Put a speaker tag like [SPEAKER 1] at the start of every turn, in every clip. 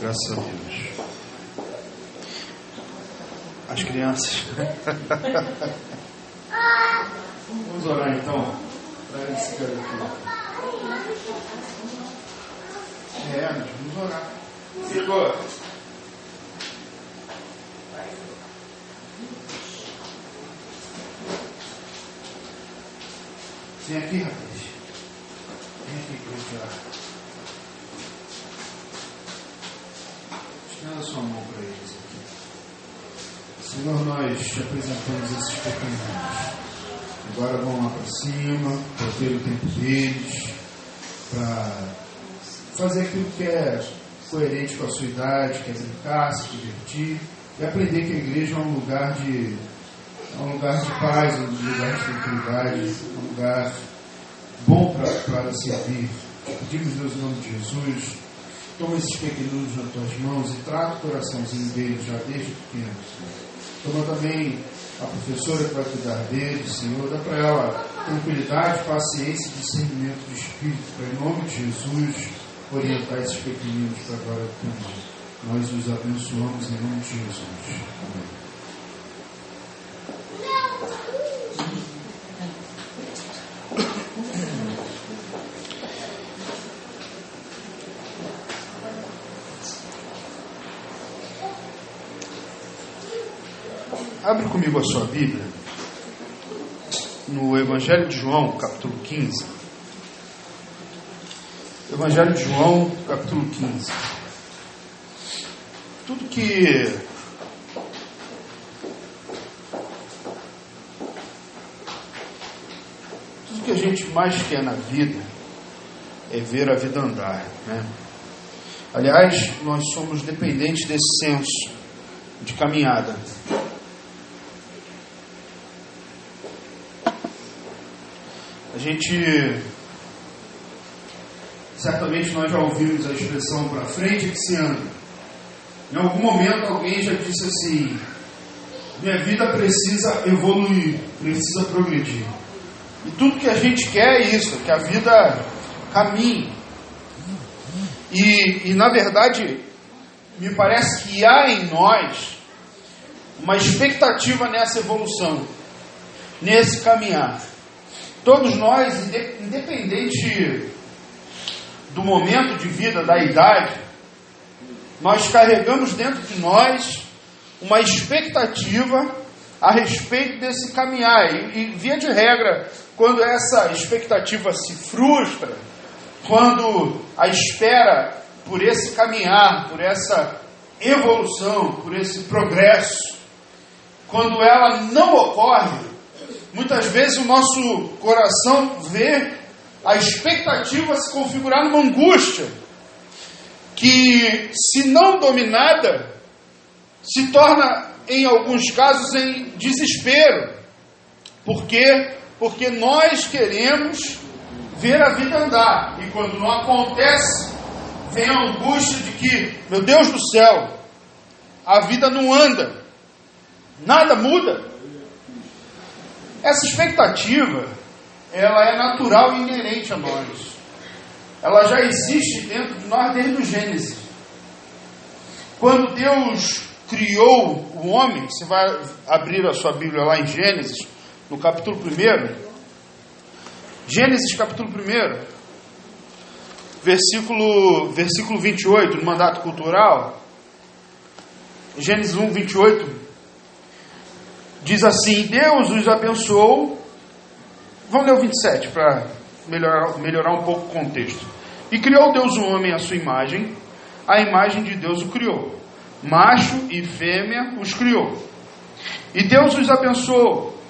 [SPEAKER 1] Graças a Deus. As crianças. Vamos orar então para esse garoto. É, nós vamos orar. Igor. Vem aqui, rapaz. Vem aqui para eu orar. Estenda a sua mão para eles aqui. Senhor, nós te apresentamos esses pequeninos. Agora vão lá para cima, para ter o tempo deles, para fazer aquilo que é coerente com a sua idade, que é brincar, se divertir e aprender que a igreja é um lugar de é um lugar de paz, um lugar de tranquilidade, um lugar bom para servir. Pedimos, Deus, em nome de Jesus, toma esses pequeninos nas tuas mãos e trata o coraçãozinho deles já desde pequenos. Toma também a professora que vai cuidar deles, Senhor, dá para ela tranquilidade, paciência e discernimento de espírito, para em nome de Jesus orientar esses pequeninos para agora também. Nós os abençoamos em nome de Jesus. Amém. Abre comigo a sua Bíblia no Evangelho de João, capítulo 15. Evangelho de João, capítulo 15. Tudo que tudo que a gente mais quer na vida é ver a vida andar, né? Aliás, nós somos dependentes desse senso de caminhada. A gente. Certamente nós já ouvimos a expressão para frente que se anda. Em algum momento alguém já disse assim: minha vida precisa evoluir, precisa progredir. E tudo que a gente quer é isso, que a vida caminhe. E, e na verdade, me parece que há em nós uma expectativa nessa evolução, nesse caminhar. Todos nós, independente do momento de vida, da idade, nós carregamos dentro de nós uma expectativa a respeito desse caminhar. E, e, via de regra, quando essa expectativa se frustra, quando a espera por esse caminhar, por essa evolução, por esse progresso, quando ela não ocorre, Muitas vezes o nosso coração vê a expectativa se configurar numa angústia que, se não dominada, se torna, em alguns casos, em desespero. Por quê? Porque nós queremos ver a vida andar. E quando não acontece, vem a angústia de que, meu Deus do céu, a vida não anda, nada muda. Essa expectativa, ela é natural e inerente a nós. Ela já existe dentro de nós desde o Gênesis. Quando Deus criou o homem, você vai abrir a sua Bíblia lá em Gênesis, no capítulo 1. Gênesis capítulo 1, versículo, versículo 28, no mandato cultural. Gênesis 1, 28 diz assim: Deus os abençoou. Vamos ler o 27 para melhorar, melhorar um pouco o contexto. E criou Deus o homem à sua imagem, a imagem de Deus o criou. Macho e fêmea os criou. E Deus os abençoou.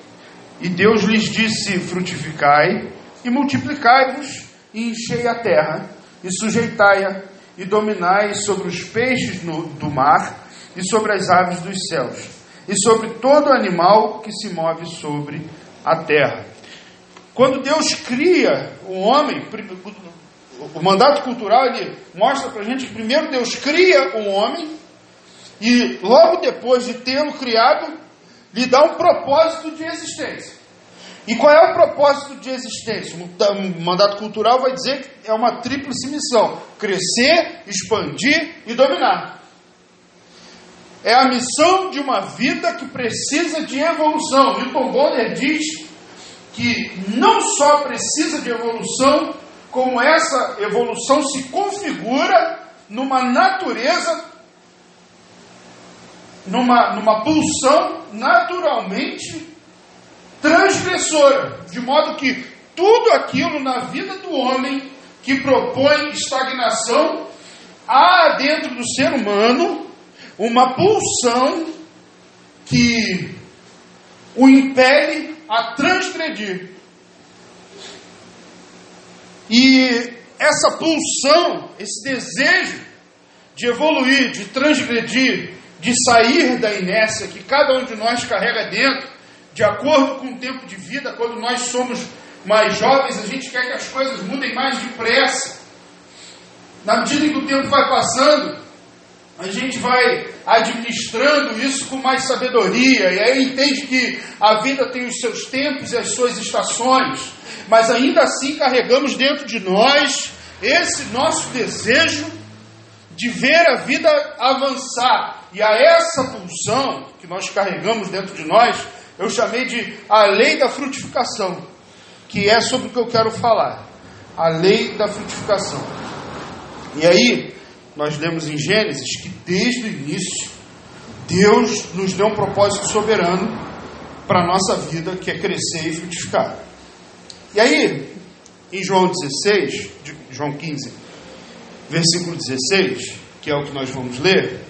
[SPEAKER 1] E Deus lhes disse: Frutificai e multiplicai-vos, e enchei a terra, e sujeitai-a, e dominai sobre os peixes no, do mar, e sobre as aves dos céus e sobre todo animal que se move sobre a terra. Quando Deus cria o homem, o mandato cultural ele mostra para a gente que primeiro Deus cria um homem e logo depois de tê-lo criado, lhe dá um propósito de existência. E qual é o propósito de existência? O mandato cultural vai dizer que é uma tríplice missão: crescer, expandir e dominar. É a missão de uma vida que precisa de evolução. Milton Bonner diz que não só precisa de evolução, como essa evolução se configura numa natureza, numa, numa pulsão naturalmente transgressora, de modo que tudo aquilo na vida do homem que propõe estagnação, há dentro do ser humano uma pulsão que o impele a transgredir. E essa pulsão, esse desejo de evoluir, de transgredir, de sair da inércia que cada um de nós carrega dentro, de acordo com o tempo de vida, quando nós somos mais jovens, a gente quer que as coisas mudem mais depressa. Na medida em que o tempo vai passando, a gente vai administrando isso com mais sabedoria, e aí entende que a vida tem os seus tempos e as suas estações, mas ainda assim carregamos dentro de nós esse nosso desejo de ver a vida avançar. E a essa pulsão que nós carregamos dentro de nós, eu chamei de a lei da frutificação, que é sobre o que eu quero falar. A lei da frutificação. E aí, nós lemos em Gênesis que desde o início, Deus nos deu um propósito soberano para a nossa vida, que é crescer e frutificar. E aí, em João 16, João 15, versículo 16, que é o que nós vamos ler,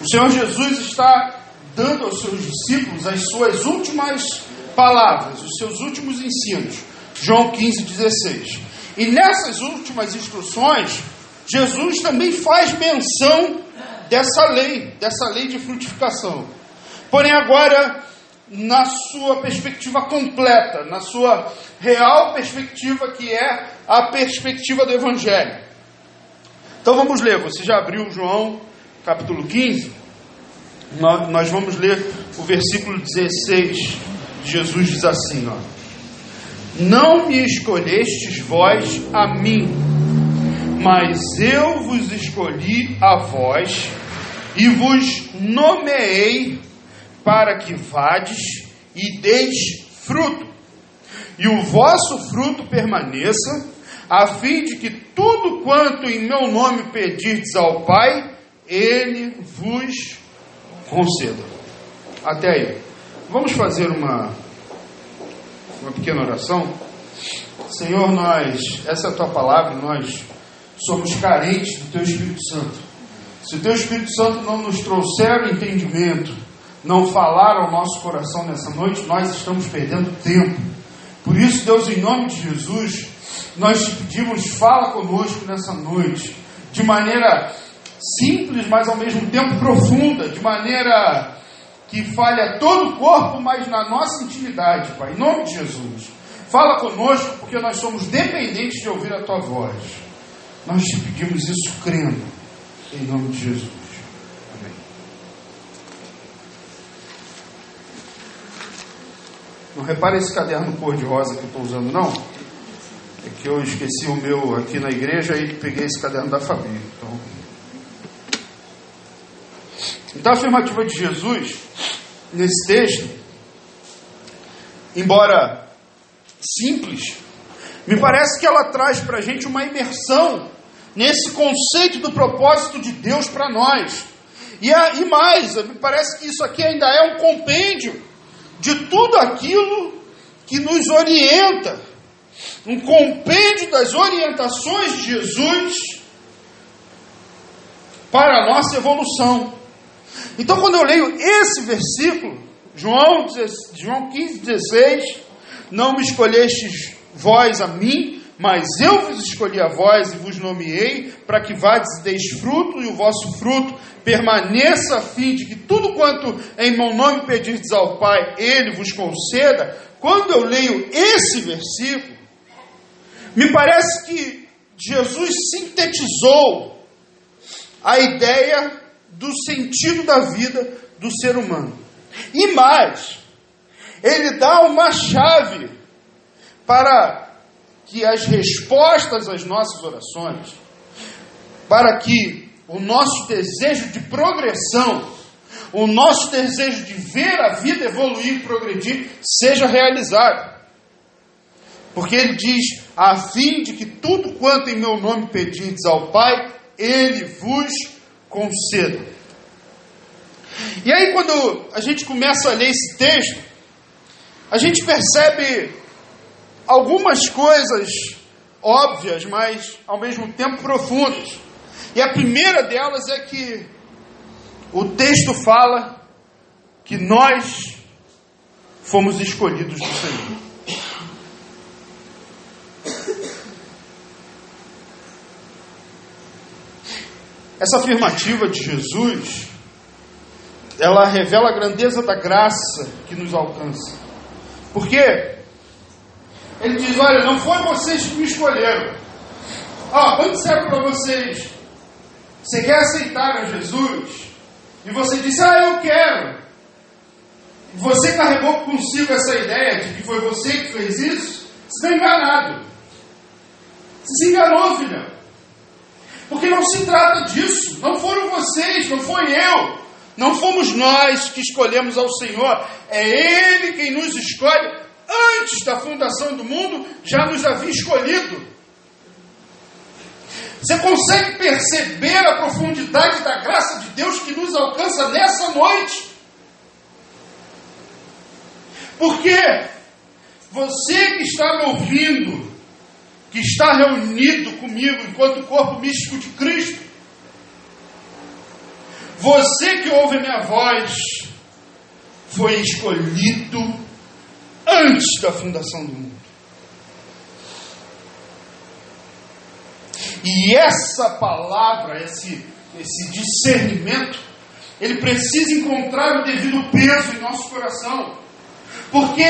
[SPEAKER 1] o Senhor Jesus está dando aos seus discípulos as suas últimas palavras, os seus últimos ensinos. João 15, 16. E nessas últimas instruções, Jesus também faz menção dessa lei, dessa lei de frutificação. Porém, agora, na sua perspectiva completa, na sua real perspectiva, que é a perspectiva do Evangelho. Então vamos ler, você já abriu João capítulo 15? nós vamos ler o versículo 16. Jesus diz assim: ó, Não me escolhestes vós a mim, mas eu vos escolhi a vós e vos nomeei para que vades e deis fruto, e o vosso fruto permaneça, a fim de que tudo quanto em meu nome pedirdes ao Pai, Ele vos conceda. Até aí. Vamos fazer uma, uma pequena oração. Senhor, nós, essa é a tua palavra, nós somos carentes do teu Espírito Santo. Se o teu Espírito Santo não nos trouxer o entendimento, não falar ao nosso coração nessa noite, nós estamos perdendo tempo. Por isso, Deus, em nome de Jesus, nós te pedimos, fala conosco nessa noite, de maneira simples, mas ao mesmo tempo profunda, de maneira que falha todo o corpo, mas na nossa intimidade, Pai, em nome de Jesus. Fala conosco, porque nós somos dependentes de ouvir a tua voz. Nós te pedimos isso crendo, em nome de Jesus. Amém. Não repare esse caderno cor-de-rosa que eu estou usando, não. É que eu esqueci o meu aqui na igreja e peguei esse caderno da Fabi. Então, então a afirmativa de Jesus, nesse texto, embora simples, me parece que ela traz para a gente uma imersão nesse conceito do propósito de Deus para nós. E, a, e mais, me parece que isso aqui ainda é um compêndio de tudo aquilo que nos orienta, um compêndio das orientações de Jesus para a nossa evolução. Então, quando eu leio esse versículo, João, João 15, 16, não me escolhestes vós a mim, mas eu vos escolhi a vós e vos nomeei, para que vades e deis fruto, e o vosso fruto permaneça, a fim de que tudo quanto em meu nome pedirdes ao Pai, Ele vos conceda. Quando eu leio esse versículo, me parece que Jesus sintetizou a ideia do sentido da vida do ser humano. E mais, ele dá uma chave para que as respostas às nossas orações, para que o nosso desejo de progressão, o nosso desejo de ver a vida evoluir progredir, seja realizado. Porque ele diz: a fim de que tudo quanto em meu nome pedirdes ao Pai, ele vos conceda. E aí, quando a gente começa a ler esse texto, a gente percebe algumas coisas óbvias, mas ao mesmo tempo profundas. E a primeira delas é que o texto fala que nós fomos escolhidos do Senhor. Essa afirmativa de Jesus, ela revela a grandeza da graça que nos alcança. Porque ele diz: Olha, não foi vocês que me escolheram. Ó, quando disseram para vocês, você quer aceitar a Jesus? E você disse: Ah, eu quero. Você carregou consigo essa ideia de que foi você que fez isso? Você está enganado. Você se enganou, filhão. Porque não se trata disso. Não foram vocês, não foi eu. Não fomos nós que escolhemos ao Senhor. É Ele quem nos escolhe. Antes da fundação do mundo, já nos havia escolhido. Você consegue perceber a profundidade da graça de Deus que nos alcança nessa noite? Porque você que está me ouvindo, que está reunido comigo enquanto corpo místico de Cristo. Você que ouve a minha voz foi escolhido antes da fundação do mundo. E essa palavra, esse, esse discernimento, ele precisa encontrar o devido peso em nosso coração. Porque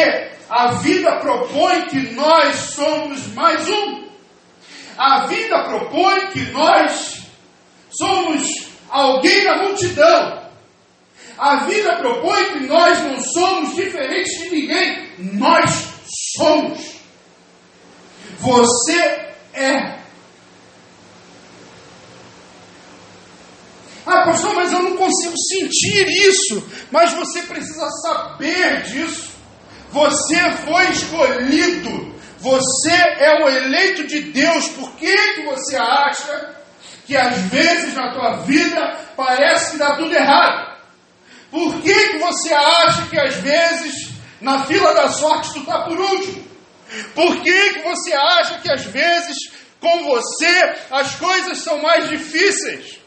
[SPEAKER 1] a vida propõe que nós somos mais um. A vida propõe que nós somos alguém na multidão. A vida propõe que nós não somos diferentes de ninguém. Nós somos. Você é. Ah, pastor, mas eu não consigo sentir isso. Mas você precisa saber disso. Você foi escolhido. Você é o eleito de Deus. Por que, que você acha que às vezes na tua vida parece que dá tudo errado? Por que, que você acha que às vezes na fila da sorte tu está por último? Por que, que você acha que às vezes com você as coisas são mais difíceis?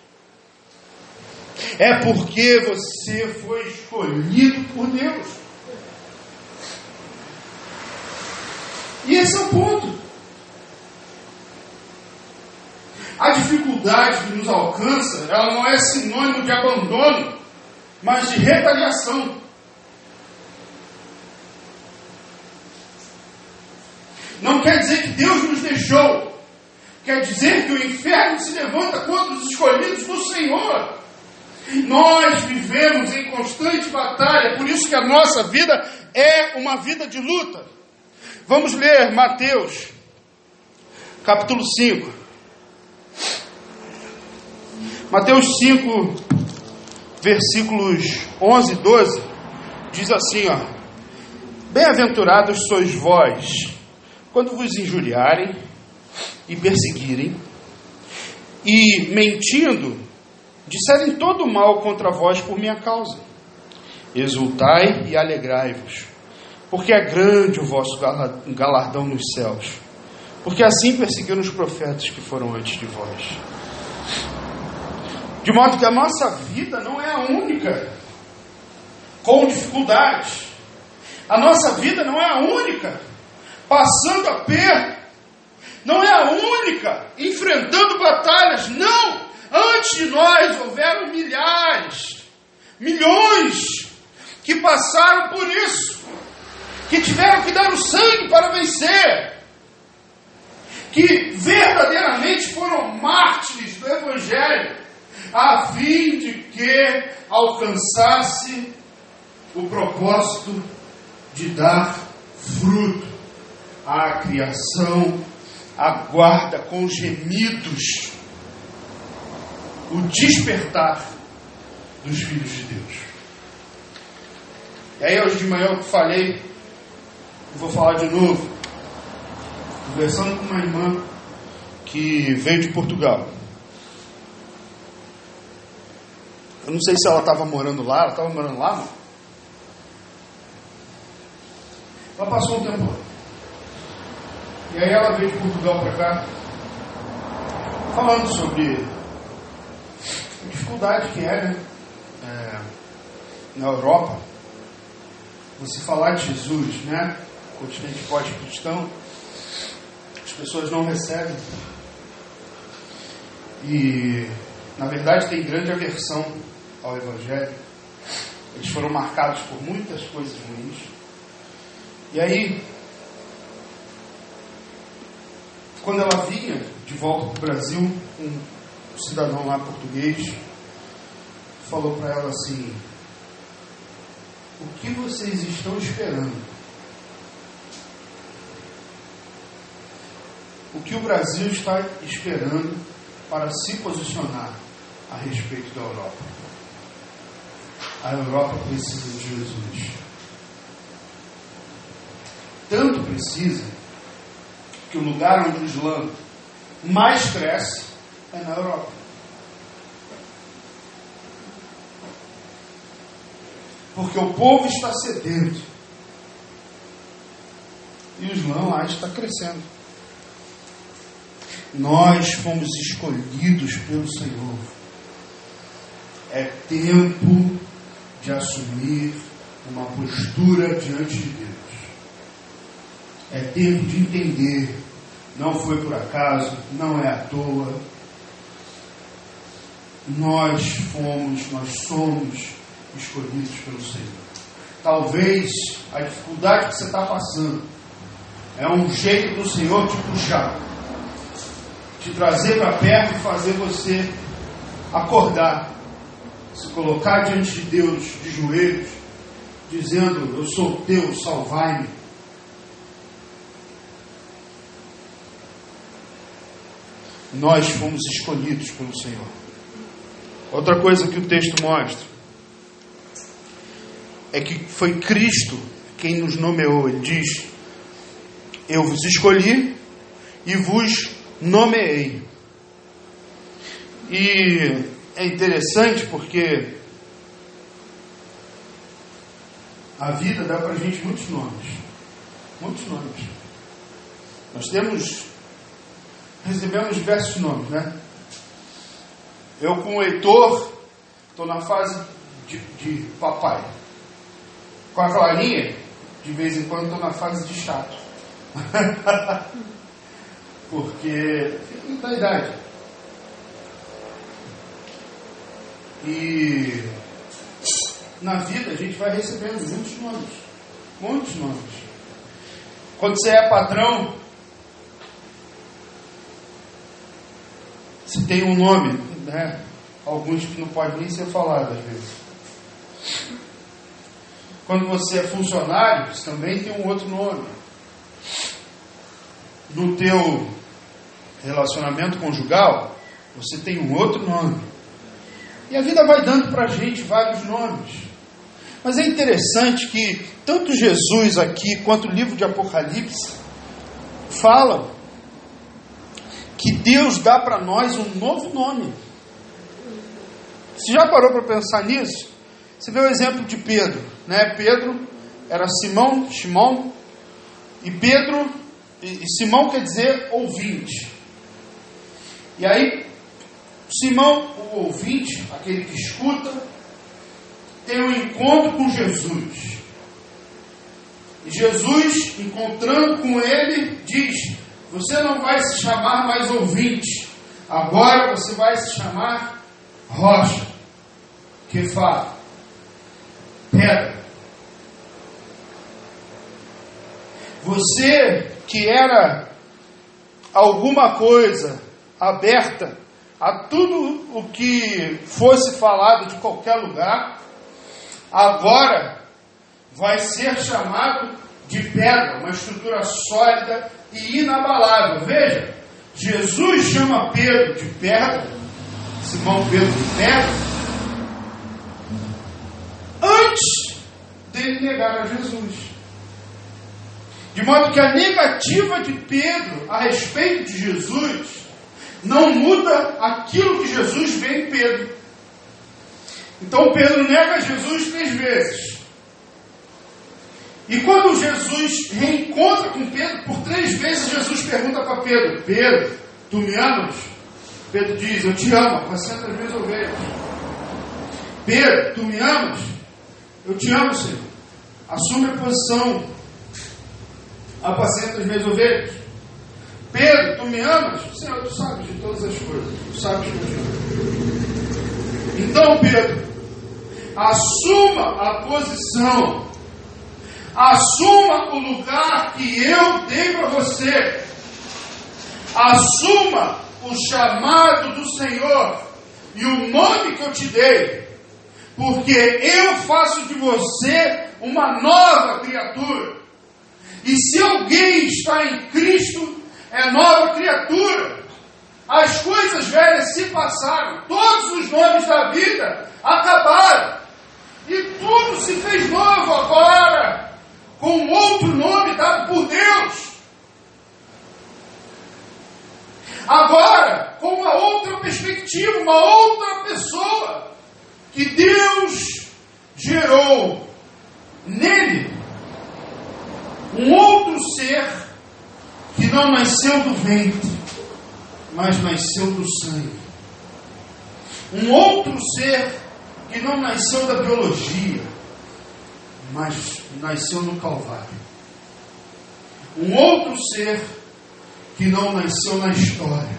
[SPEAKER 1] É porque você foi escolhido por Deus. E esse é o ponto. A dificuldade que nos alcança, ela não é sinônimo de abandono, mas de retaliação. Não quer dizer que Deus nos deixou. Quer dizer que o inferno se levanta contra os escolhidos do Senhor. Nós vivemos em constante batalha, por isso que a nossa vida é uma vida de luta. Vamos ler Mateus, capítulo 5. Mateus 5, versículos 11 e 12, diz assim: ó, Bem-aventurados sois vós, quando vos injuriarem e perseguirem, e mentindo, disserem todo mal contra vós por minha causa. Exultai e alegrai-vos porque é grande o vosso galardão nos céus. Porque assim perseguiram os profetas que foram antes de vós. De modo que a nossa vida não é a única com dificuldades. A nossa vida não é a única passando a perto. Não é a única enfrentando batalhas. Não! Antes de nós houveram milhares, milhões que passaram por isso que tiveram que dar o sangue para vencer, que verdadeiramente foram mártires do Evangelho, a fim de que alcançasse o propósito de dar fruto. A criação aguarda com gemidos o despertar dos filhos de Deus. E aí hoje de manhã eu falei, vou falar de novo, conversando com uma irmã que veio de Portugal. Eu não sei se ela estava morando lá, ela estava morando lá, não? Ela passou um tempo. E aí ela veio de Portugal para cá, falando sobre a dificuldade que é, né? É, na Europa, você falar de Jesus, né? Continente pós-cristão, as pessoas não recebem. E, na verdade, tem grande aversão ao Evangelho. Eles foram marcados por muitas coisas ruins. E aí, quando ela vinha de volta para o Brasil, um cidadão lá português falou para ela assim: O que vocês estão esperando? O que o Brasil está esperando para se posicionar a respeito da Europa? A Europa precisa de Jesus. Tanto precisa que o lugar onde o Islã mais cresce é na Europa. Porque o povo está sedento. E o Islã lá está crescendo. Nós fomos escolhidos pelo Senhor. É tempo de assumir uma postura diante de Deus. É tempo de entender, não foi por acaso, não é à toa. Nós fomos, nós somos escolhidos pelo Senhor. Talvez a dificuldade que você está passando é um jeito do Senhor te puxar, te trazer para perto e fazer você acordar se colocar diante de Deus de joelhos, dizendo: Eu sou teu, salvai-me. Nós fomos escolhidos pelo Senhor. Outra coisa que o texto mostra é que foi Cristo quem nos nomeou. Ele diz: Eu vos escolhi e vos nomeei. E é interessante porque a vida dá para a gente muitos nomes. Muitos nomes. Nós temos, recebemos diversos nomes, né? Eu com o Heitor, estou na fase de, de papai. Com a Clarinha, de vez em quando estou na fase de chato. Porque da idade. E na vida a gente vai recebendo muitos nomes. Muitos nomes. Quando você é patrão, você tem um nome, né? Alguns que não podem nem ser falados às vezes. Quando você é funcionário, você também tem um outro nome. No teu relacionamento conjugal, você tem um outro nome. E a vida vai dando para a gente vários nomes. Mas é interessante que tanto Jesus aqui quanto o livro de Apocalipse falam que Deus dá para nós um novo nome. Você já parou para pensar nisso? Você vê o exemplo de Pedro, né? Pedro era Simão, Simão, e Pedro, e Simão quer dizer ouvinte. E aí Simão, o ouvinte, aquele que escuta, tem um encontro com Jesus. E Jesus, encontrando com ele, diz: Você não vai se chamar mais ouvinte, agora você vai se chamar rocha, que fala, pedra. Você que era alguma coisa aberta a tudo o que fosse falado de qualquer lugar, agora vai ser chamado de pedra, uma estrutura sólida e inabalável. Veja, Jesus chama Pedro de pedra, Simão Pedro de pedra, antes dele negar a Jesus. De modo que a negativa de Pedro a respeito de Jesus não muda aquilo que Jesus vê em Pedro. Então Pedro nega Jesus três vezes. E quando Jesus reencontra com Pedro, por três vezes Jesus pergunta para Pedro: Pedro, tu me amas? Pedro diz: Eu te amo, apacenta as minhas ovelhas. Pedro, tu me amas? Eu te amo, Senhor. Assume a posição, apacenta as minhas ovelhas. Pedro, tu me amas? Senhor, tu sabes de todas as coisas, tu sabes te amo. Então, Pedro, assuma a posição Assuma o lugar que eu dei para você. Assuma o chamado do Senhor e o nome que eu te dei. Porque eu faço de você uma nova criatura. E se alguém está em Cristo, é nova criatura. As coisas velhas se passaram, todos os nomes da vida acabaram. E tudo se fez novo agora com outro nome dado por Deus. Agora, com uma outra perspectiva, uma outra pessoa que Deus gerou nele um outro ser que não nasceu do ventre, mas nasceu do sangue. Um outro ser que não nasceu da biologia, mas nasceu no Calvário. Um outro ser que não nasceu na história,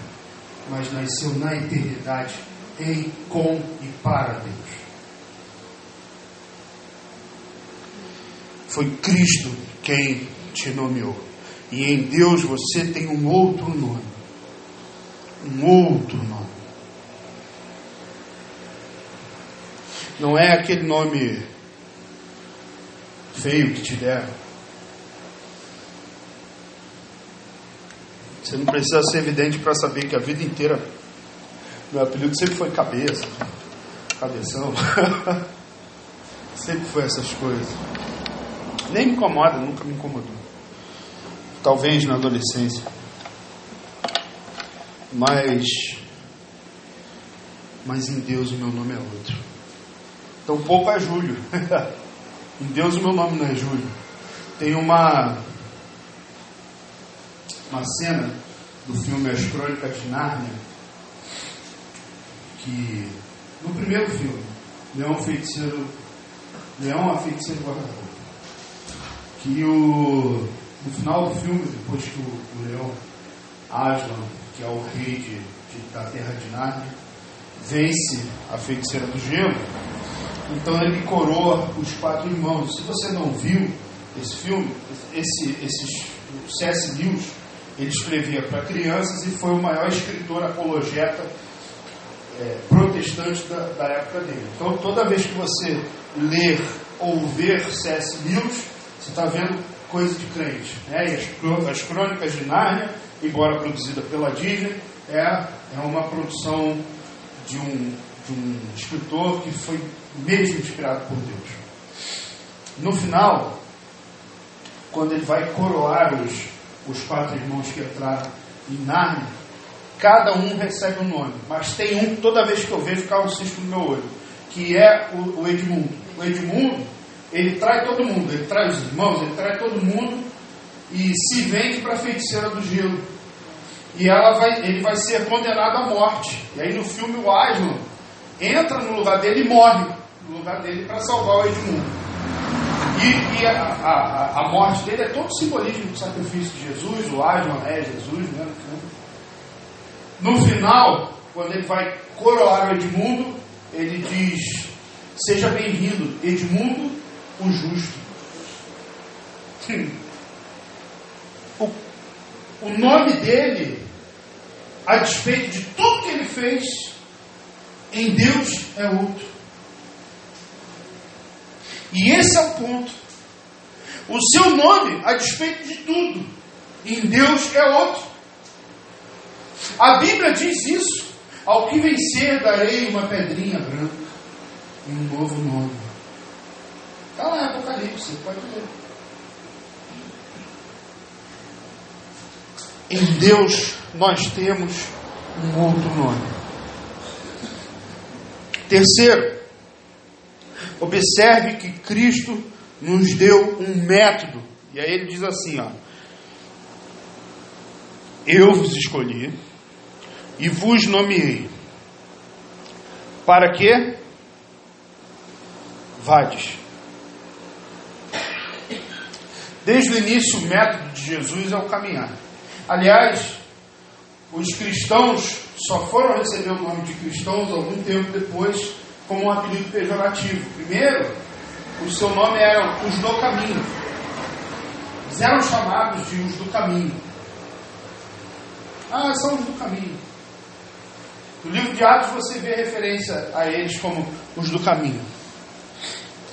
[SPEAKER 1] mas nasceu na eternidade, em, com e para Deus. Foi Cristo quem te nomeou. E em Deus você tem um outro nome. Um outro nome. Não é aquele nome feio que te deram. Você não precisa ser evidente para saber que a vida inteira meu apelido sempre foi cabeça, cabeção. sempre foi essas coisas. Nem me incomoda, nunca me incomodou. Talvez na adolescência. Mas mas em Deus o meu nome é outro. Então pouco é Júlio. Em Deus o meu nome não é Júlio. Tem uma uma cena do filme As Crônicas de Nárnia que no primeiro filme, Leão Feiticeiro, Leão a Feiticeiro Guarda-Roupa, que o no final do filme, depois que o, o Leão Aslan, que é o rei de, de, da terra de Nárnia, vence a feiticeira do gelo, então ele coroa os quatro irmãos. Se você não viu esse filme, esse, esse C.S. Lewis, ele escrevia para crianças e foi o maior escritor apologeta é, protestante da, da, época dele. Então, toda vez que você ler ou ver C.S. Lewis, você está vendo coisa de crente. Né? E as, Crônicas de Nárnia, embora produzida pela Disney, é, é uma produção de um, de um escritor que foi mesmo inspirado por Deus. No final, quando ele vai coroar os, os quatro irmãos que entraram em Nárnia, cada um recebe um nome, mas tem um, toda vez que eu vejo, ficar um cisco no meu olho, que é o, o Edmundo. O Edmundo, ele trai todo mundo, ele trai os irmãos, ele trai todo mundo e se vende para a feiticeira do gelo. E ela vai, ele vai ser condenado à morte. E aí no filme o Aslan entra no lugar dele e morre no lugar dele para salvar o Edmundo. E, e a, a, a, morte dele é todo simbolismo do sacrifício de Jesus, o Aslan é Jesus, né? No final, quando ele vai coroar o Edmundo, ele diz: Seja bem-vindo, Edmundo, o justo. O, o nome dele, a despeito de tudo que ele fez, em Deus é outro. E esse é o ponto. o seu nome a despeito de tudo. Em Deus é outro. A Bíblia diz isso. Ao que vencer, darei uma pedrinha branca e um novo nome. Está lá em Apocalipse, pode ler. Em Deus nós temos um outro nome. Terceiro, observe que Cristo nos deu um método. E aí ele diz assim, ó: Eu vos escolhi e vos nomeei. Para quê? Vades. Desde o início, o método de Jesus é o caminhar. Aliás, os cristãos só foram receber o nome de cristãos algum tempo depois como um apelido pejorativo. Primeiro, o seu nome era os do caminho. Eles eram chamados de os do caminho. Ah, são os do caminho. No livro de Atos você vê referência a eles como os do caminho.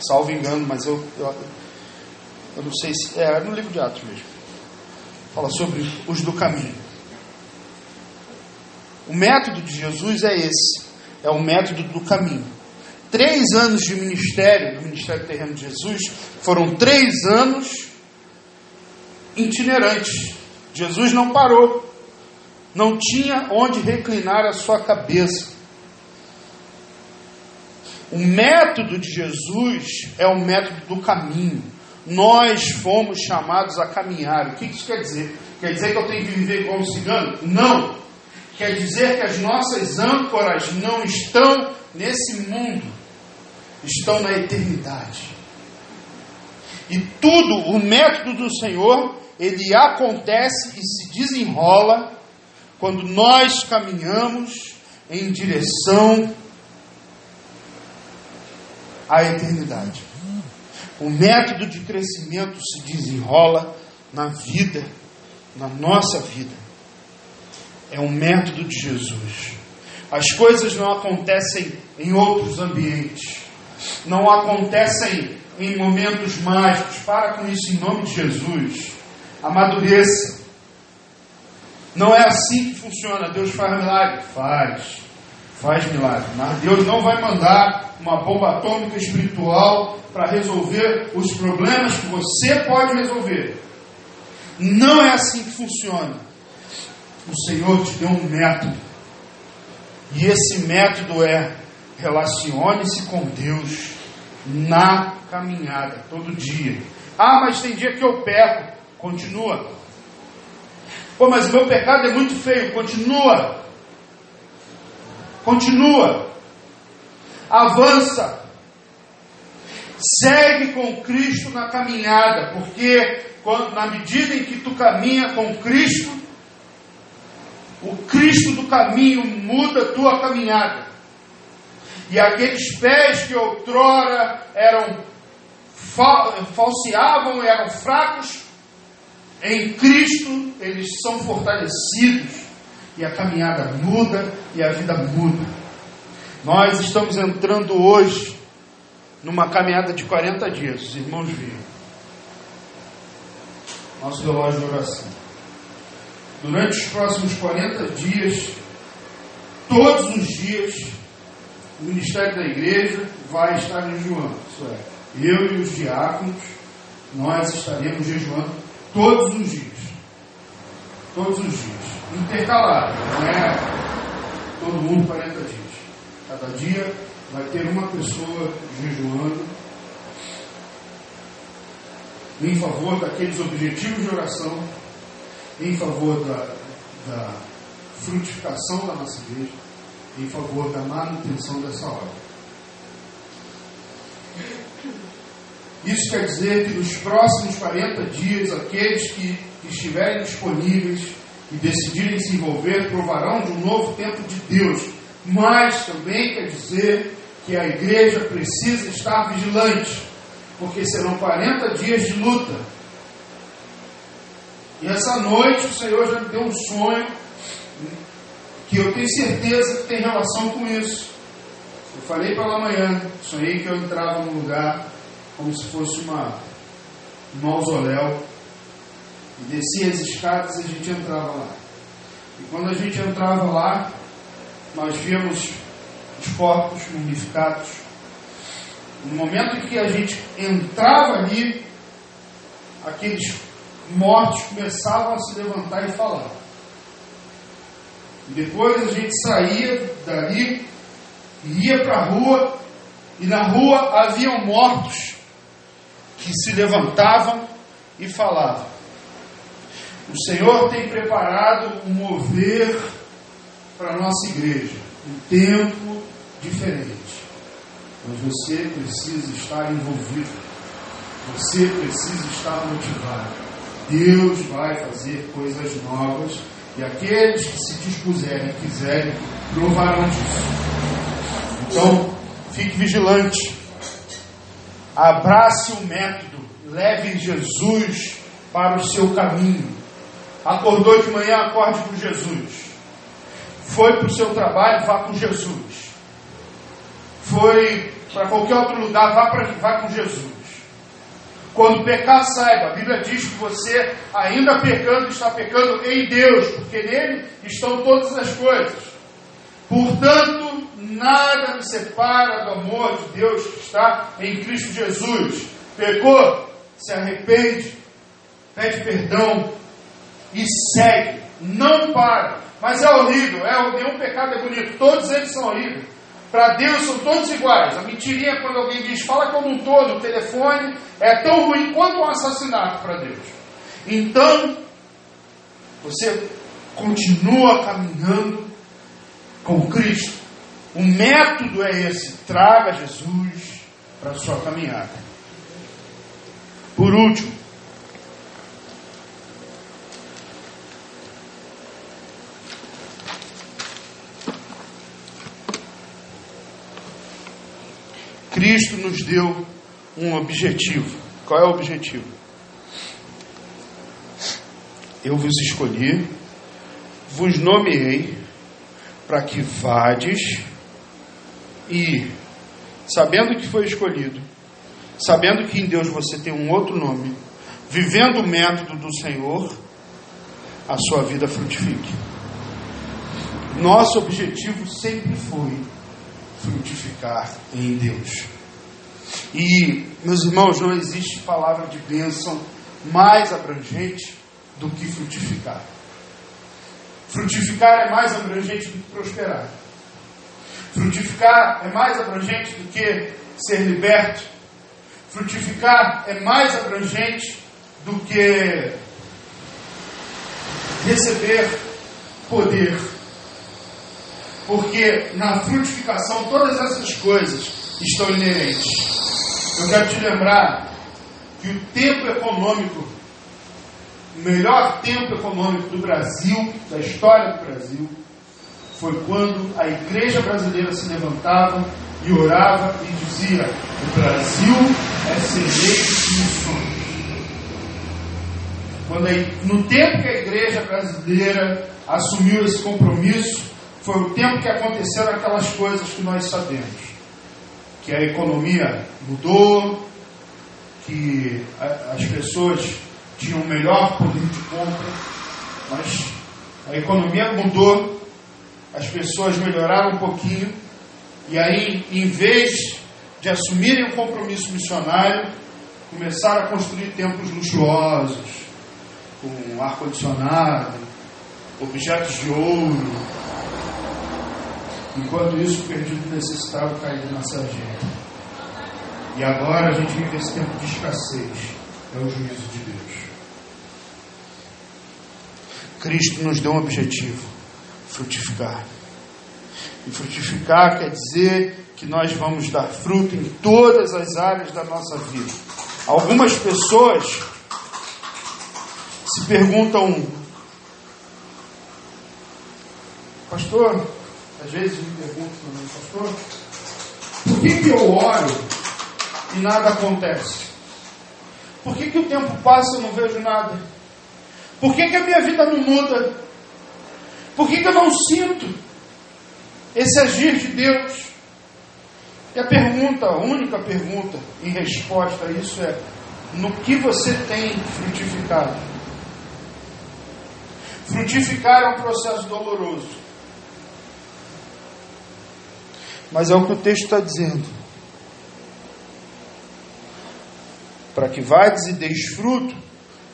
[SPEAKER 1] Salvo engano, mas eu, eu, eu não sei se. É, é no livro de Atos mesmo. Fala sobre os do caminho. O método de Jesus é esse. É o método do caminho. Três anos de ministério, do ministério terreno de Jesus, foram três anos itinerantes. Jesus não parou não tinha onde reclinar a sua cabeça. O método de Jesus é o método do caminho. Nós fomos chamados a caminhar. O que isso quer dizer? Quer dizer que eu tenho que viver um cigano? Não. Quer dizer que as nossas âncoras não estão nesse mundo, estão na eternidade. E tudo, o método do Senhor, ele acontece e se desenrola quando nós caminhamos em direção à eternidade. O método de crescimento se desenrola na vida, na nossa vida. É um método de Jesus. As coisas não acontecem em outros ambientes, não acontecem em momentos mágicos. Para com isso em nome de Jesus. Amadureça. Não é assim que funciona. Deus faz milagre? Faz. Faz milagre. Mas Deus não vai mandar uma bomba atômica espiritual para resolver os problemas que você pode resolver. Não é assim que funciona. O Senhor te deu um método. E esse método é relacione-se com Deus na caminhada, todo dia. Ah, mas tem dia que eu peco. Continua. Pô, mas o meu pecado é muito feio. Continua. Continua. Avança. Segue com Cristo na caminhada, porque quando, na medida em que tu caminha com Cristo, o Cristo do caminho muda a tua caminhada. E aqueles pés que outrora eram falseavam, eram fracos, em Cristo eles são fortalecidos e a caminhada muda e a vida muda. Nós estamos entrando hoje numa caminhada de 40 dias, os irmãos viram. Nosso relógio de oração. Durante os próximos 40 dias, todos os dias, o ministério da igreja vai estar jejuando. Isso é, eu e os diáconos, nós estaremos jejuando Todos os dias. Todos os dias. Intercalado. Não é todo mundo 40 dias. Cada dia vai ter uma pessoa jejuando em favor daqueles objetivos de oração, em favor da, da frutificação da nossa igreja, em favor da manutenção dessa obra. Isso quer dizer que nos próximos 40 dias, aqueles que estiverem disponíveis e decidirem se envolver provarão de um novo tempo de Deus. Mas também quer dizer que a igreja precisa estar vigilante, porque serão 40 dias de luta. E essa noite o Senhor já me deu um sonho que eu tenho certeza que tem relação com isso. Eu falei pela manhã, sonhei que eu entrava num lugar como se fosse uma, um mausoléu, e descia as escadas e a gente entrava lá. E quando a gente entrava lá, nós víamos os corpos mumificados. No momento em que a gente entrava ali, aqueles mortos começavam a se levantar e falar. E depois a gente saía dali, ia para a rua, e na rua haviam mortos que se levantavam e falavam. O Senhor tem preparado um mover para a nossa igreja, um tempo diferente. Mas você precisa estar envolvido, você precisa estar motivado. Deus vai fazer coisas novas e aqueles que se dispuserem e quiserem provarão disso. Então, fique vigilante. Abrace o método, leve Jesus para o seu caminho. Acordou de manhã, acorde com Jesus. Foi para o seu trabalho, vá com Jesus. Foi para qualquer outro lugar, vá, pra, vá com Jesus. Quando pecar, saiba, a Bíblia diz que você, ainda pecando, está pecando em Deus, porque nele estão todas as coisas. Portanto, nada me separa do amor de Deus que está em Cristo Jesus. Pecou? Se arrepende, pede perdão e segue. Não para. Mas é horrível, é, nenhum pecado é bonito, todos eles são horríveis. Para Deus são todos iguais. A mentirinha, quando alguém diz, fala como um todo, o telefone, é tão ruim quanto um assassinato para Deus. Então, você continua caminhando com Cristo. O método é esse: traga Jesus para a sua caminhada. Por último, Cristo nos deu um objetivo. Qual é o objetivo? Eu vos escolhi, vos nomeei para que vades e, sabendo que foi escolhido, sabendo que em Deus você tem um outro nome, vivendo o método do Senhor, a sua vida frutifique. Nosso objetivo sempre foi frutificar em Deus. E, meus irmãos, não existe palavra de bênção mais abrangente do que frutificar. Frutificar é mais abrangente do que prosperar. Frutificar é mais abrangente do que ser liberto. Frutificar é mais abrangente do que receber poder. Porque na frutificação todas essas coisas estão inerentes. Eu quero te lembrar que o tempo econômico o melhor tempo econômico do Brasil, da história do Brasil, foi quando a igreja brasileira se levantava e orava e dizia: O Brasil é celeiro de missões. Quando, no tempo que a igreja brasileira assumiu esse compromisso, foi o tempo que aconteceram aquelas coisas que nós sabemos. Que a economia mudou, que as pessoas tinham melhor poder de compra, mas a economia mudou, as pessoas melhoraram um pouquinho, e aí, em vez de assumirem o um compromisso missionário, começaram a construir templos luxuosos, com ar-condicionado, objetos de ouro. Enquanto isso, o perdido necessitava cair na sarjeta. E agora a gente vive esse tempo de escassez. É o juízo de Deus. Cristo nos deu um objetivo: frutificar. E frutificar quer dizer que nós vamos dar fruto em todas as áreas da nossa vida. Algumas pessoas se perguntam, pastor, às vezes me perguntam também, pastor, por que, que eu oro e nada acontece? Por que, que o tempo passa e eu não vejo nada? Por que, que a minha vida não muda? Por que, que eu não sinto esse agir de Deus? E a pergunta, a única pergunta em resposta a isso é: no que você tem frutificado. Frutificar é um processo doloroso. Mas é o que o texto está dizendo. Para que vades e deis fruto,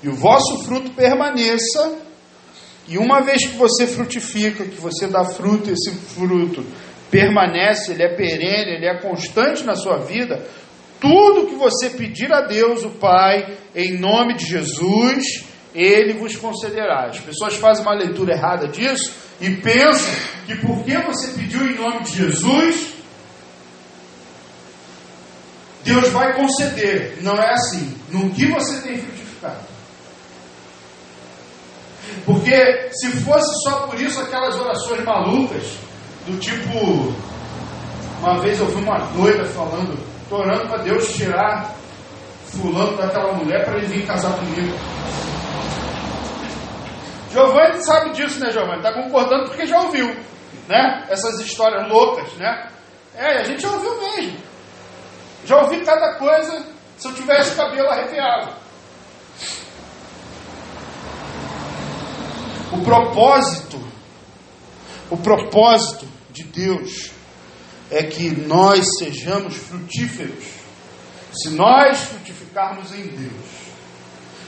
[SPEAKER 1] e o vosso fruto permaneça, e uma vez que você frutifica, que você dá fruto, esse fruto permanece, ele é perene, ele é constante na sua vida, tudo que você pedir a Deus, o Pai, em nome de Jesus, Ele vos concederá. As pessoas fazem uma leitura errada disso e pensam que porque você pediu em nome de Jesus, Deus vai conceder. Não é assim. No que você tem frutificado. Porque se fosse só por isso aquelas orações malucas, do tipo, uma vez eu vi uma doida falando, orando para Deus tirar fulano daquela mulher para ele vir casar comigo. Giovanni sabe disso, né, Giovanni? Está concordando porque já ouviu, né? Essas histórias loucas, né? É, a gente já ouviu mesmo. Já ouvi cada coisa se eu tivesse cabelo arrepiado. O propósito, o propósito de Deus é que nós sejamos frutíferos. Se nós frutificarmos em Deus,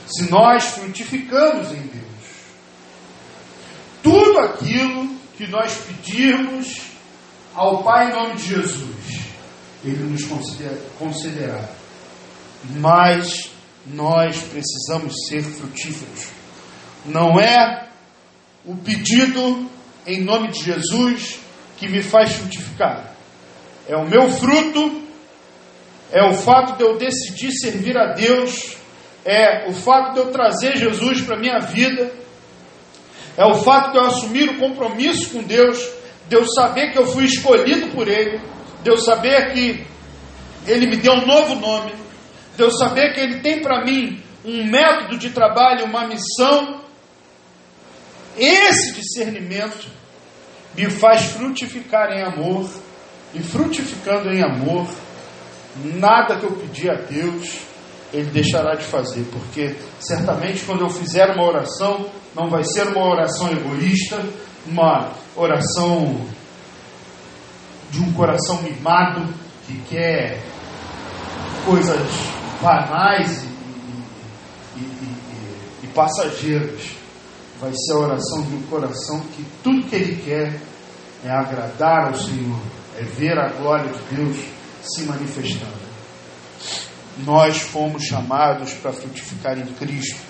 [SPEAKER 1] se nós frutificamos em Deus, tudo aquilo que nós pedirmos ao Pai em nome de Jesus, Ele nos concederá. Mas nós precisamos ser frutíferos. Não é o pedido em nome de Jesus que me faz frutificar. É o meu fruto, é o fato de eu decidir servir a Deus, é o fato de eu trazer Jesus para a minha vida, é o fato de eu assumir o compromisso com Deus, de eu saber que eu fui escolhido por Ele, de eu saber que Ele me deu um novo nome, de eu saber que Ele tem para mim um método de trabalho, uma missão esse discernimento me faz frutificar em amor, e frutificando em amor, nada que eu pedir a Deus, Ele deixará de fazer, porque certamente quando eu fizer uma oração, não vai ser uma oração egoísta, uma oração de um coração mimado que quer coisas banais e, e, e, e passageiras vai ser a oração de um coração que tudo que ele quer é agradar ao Senhor, é ver a glória de Deus se manifestando. Nós fomos chamados para frutificar em Cristo.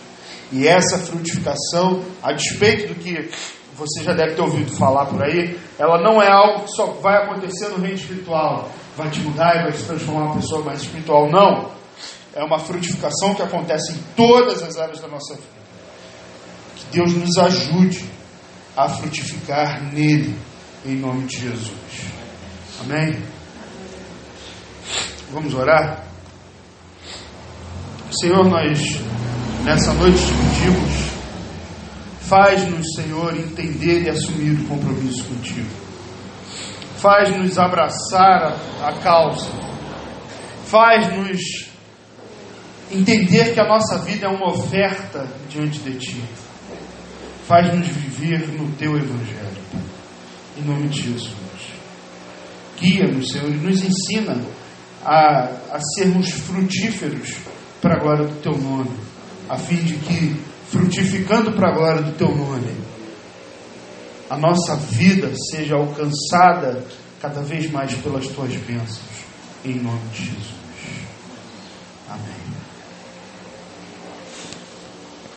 [SPEAKER 1] E essa frutificação, a despeito do que você já deve ter ouvido falar por aí, ela não é algo que só vai acontecer no reino espiritual, vai te mudar e vai te transformar uma pessoa mais espiritual. Não. É uma frutificação que acontece em todas as áreas da nossa vida. Deus nos ajude a frutificar nele, em nome de Jesus. Amém? Vamos orar? Senhor, nós nessa noite te pedimos, faz-nos, Senhor, entender e assumir o compromisso contigo. Faz-nos abraçar a, a causa. Faz-nos entender que a nossa vida é uma oferta diante de Ti. Faz-nos viver no teu Evangelho. Em nome de Jesus. Guia-nos, Senhor, e nos ensina a, a sermos frutíferos para a glória do teu nome, a fim de que, frutificando para a glória do teu nome, a nossa vida seja alcançada cada vez mais pelas tuas bênçãos. Em nome de Jesus. Amém.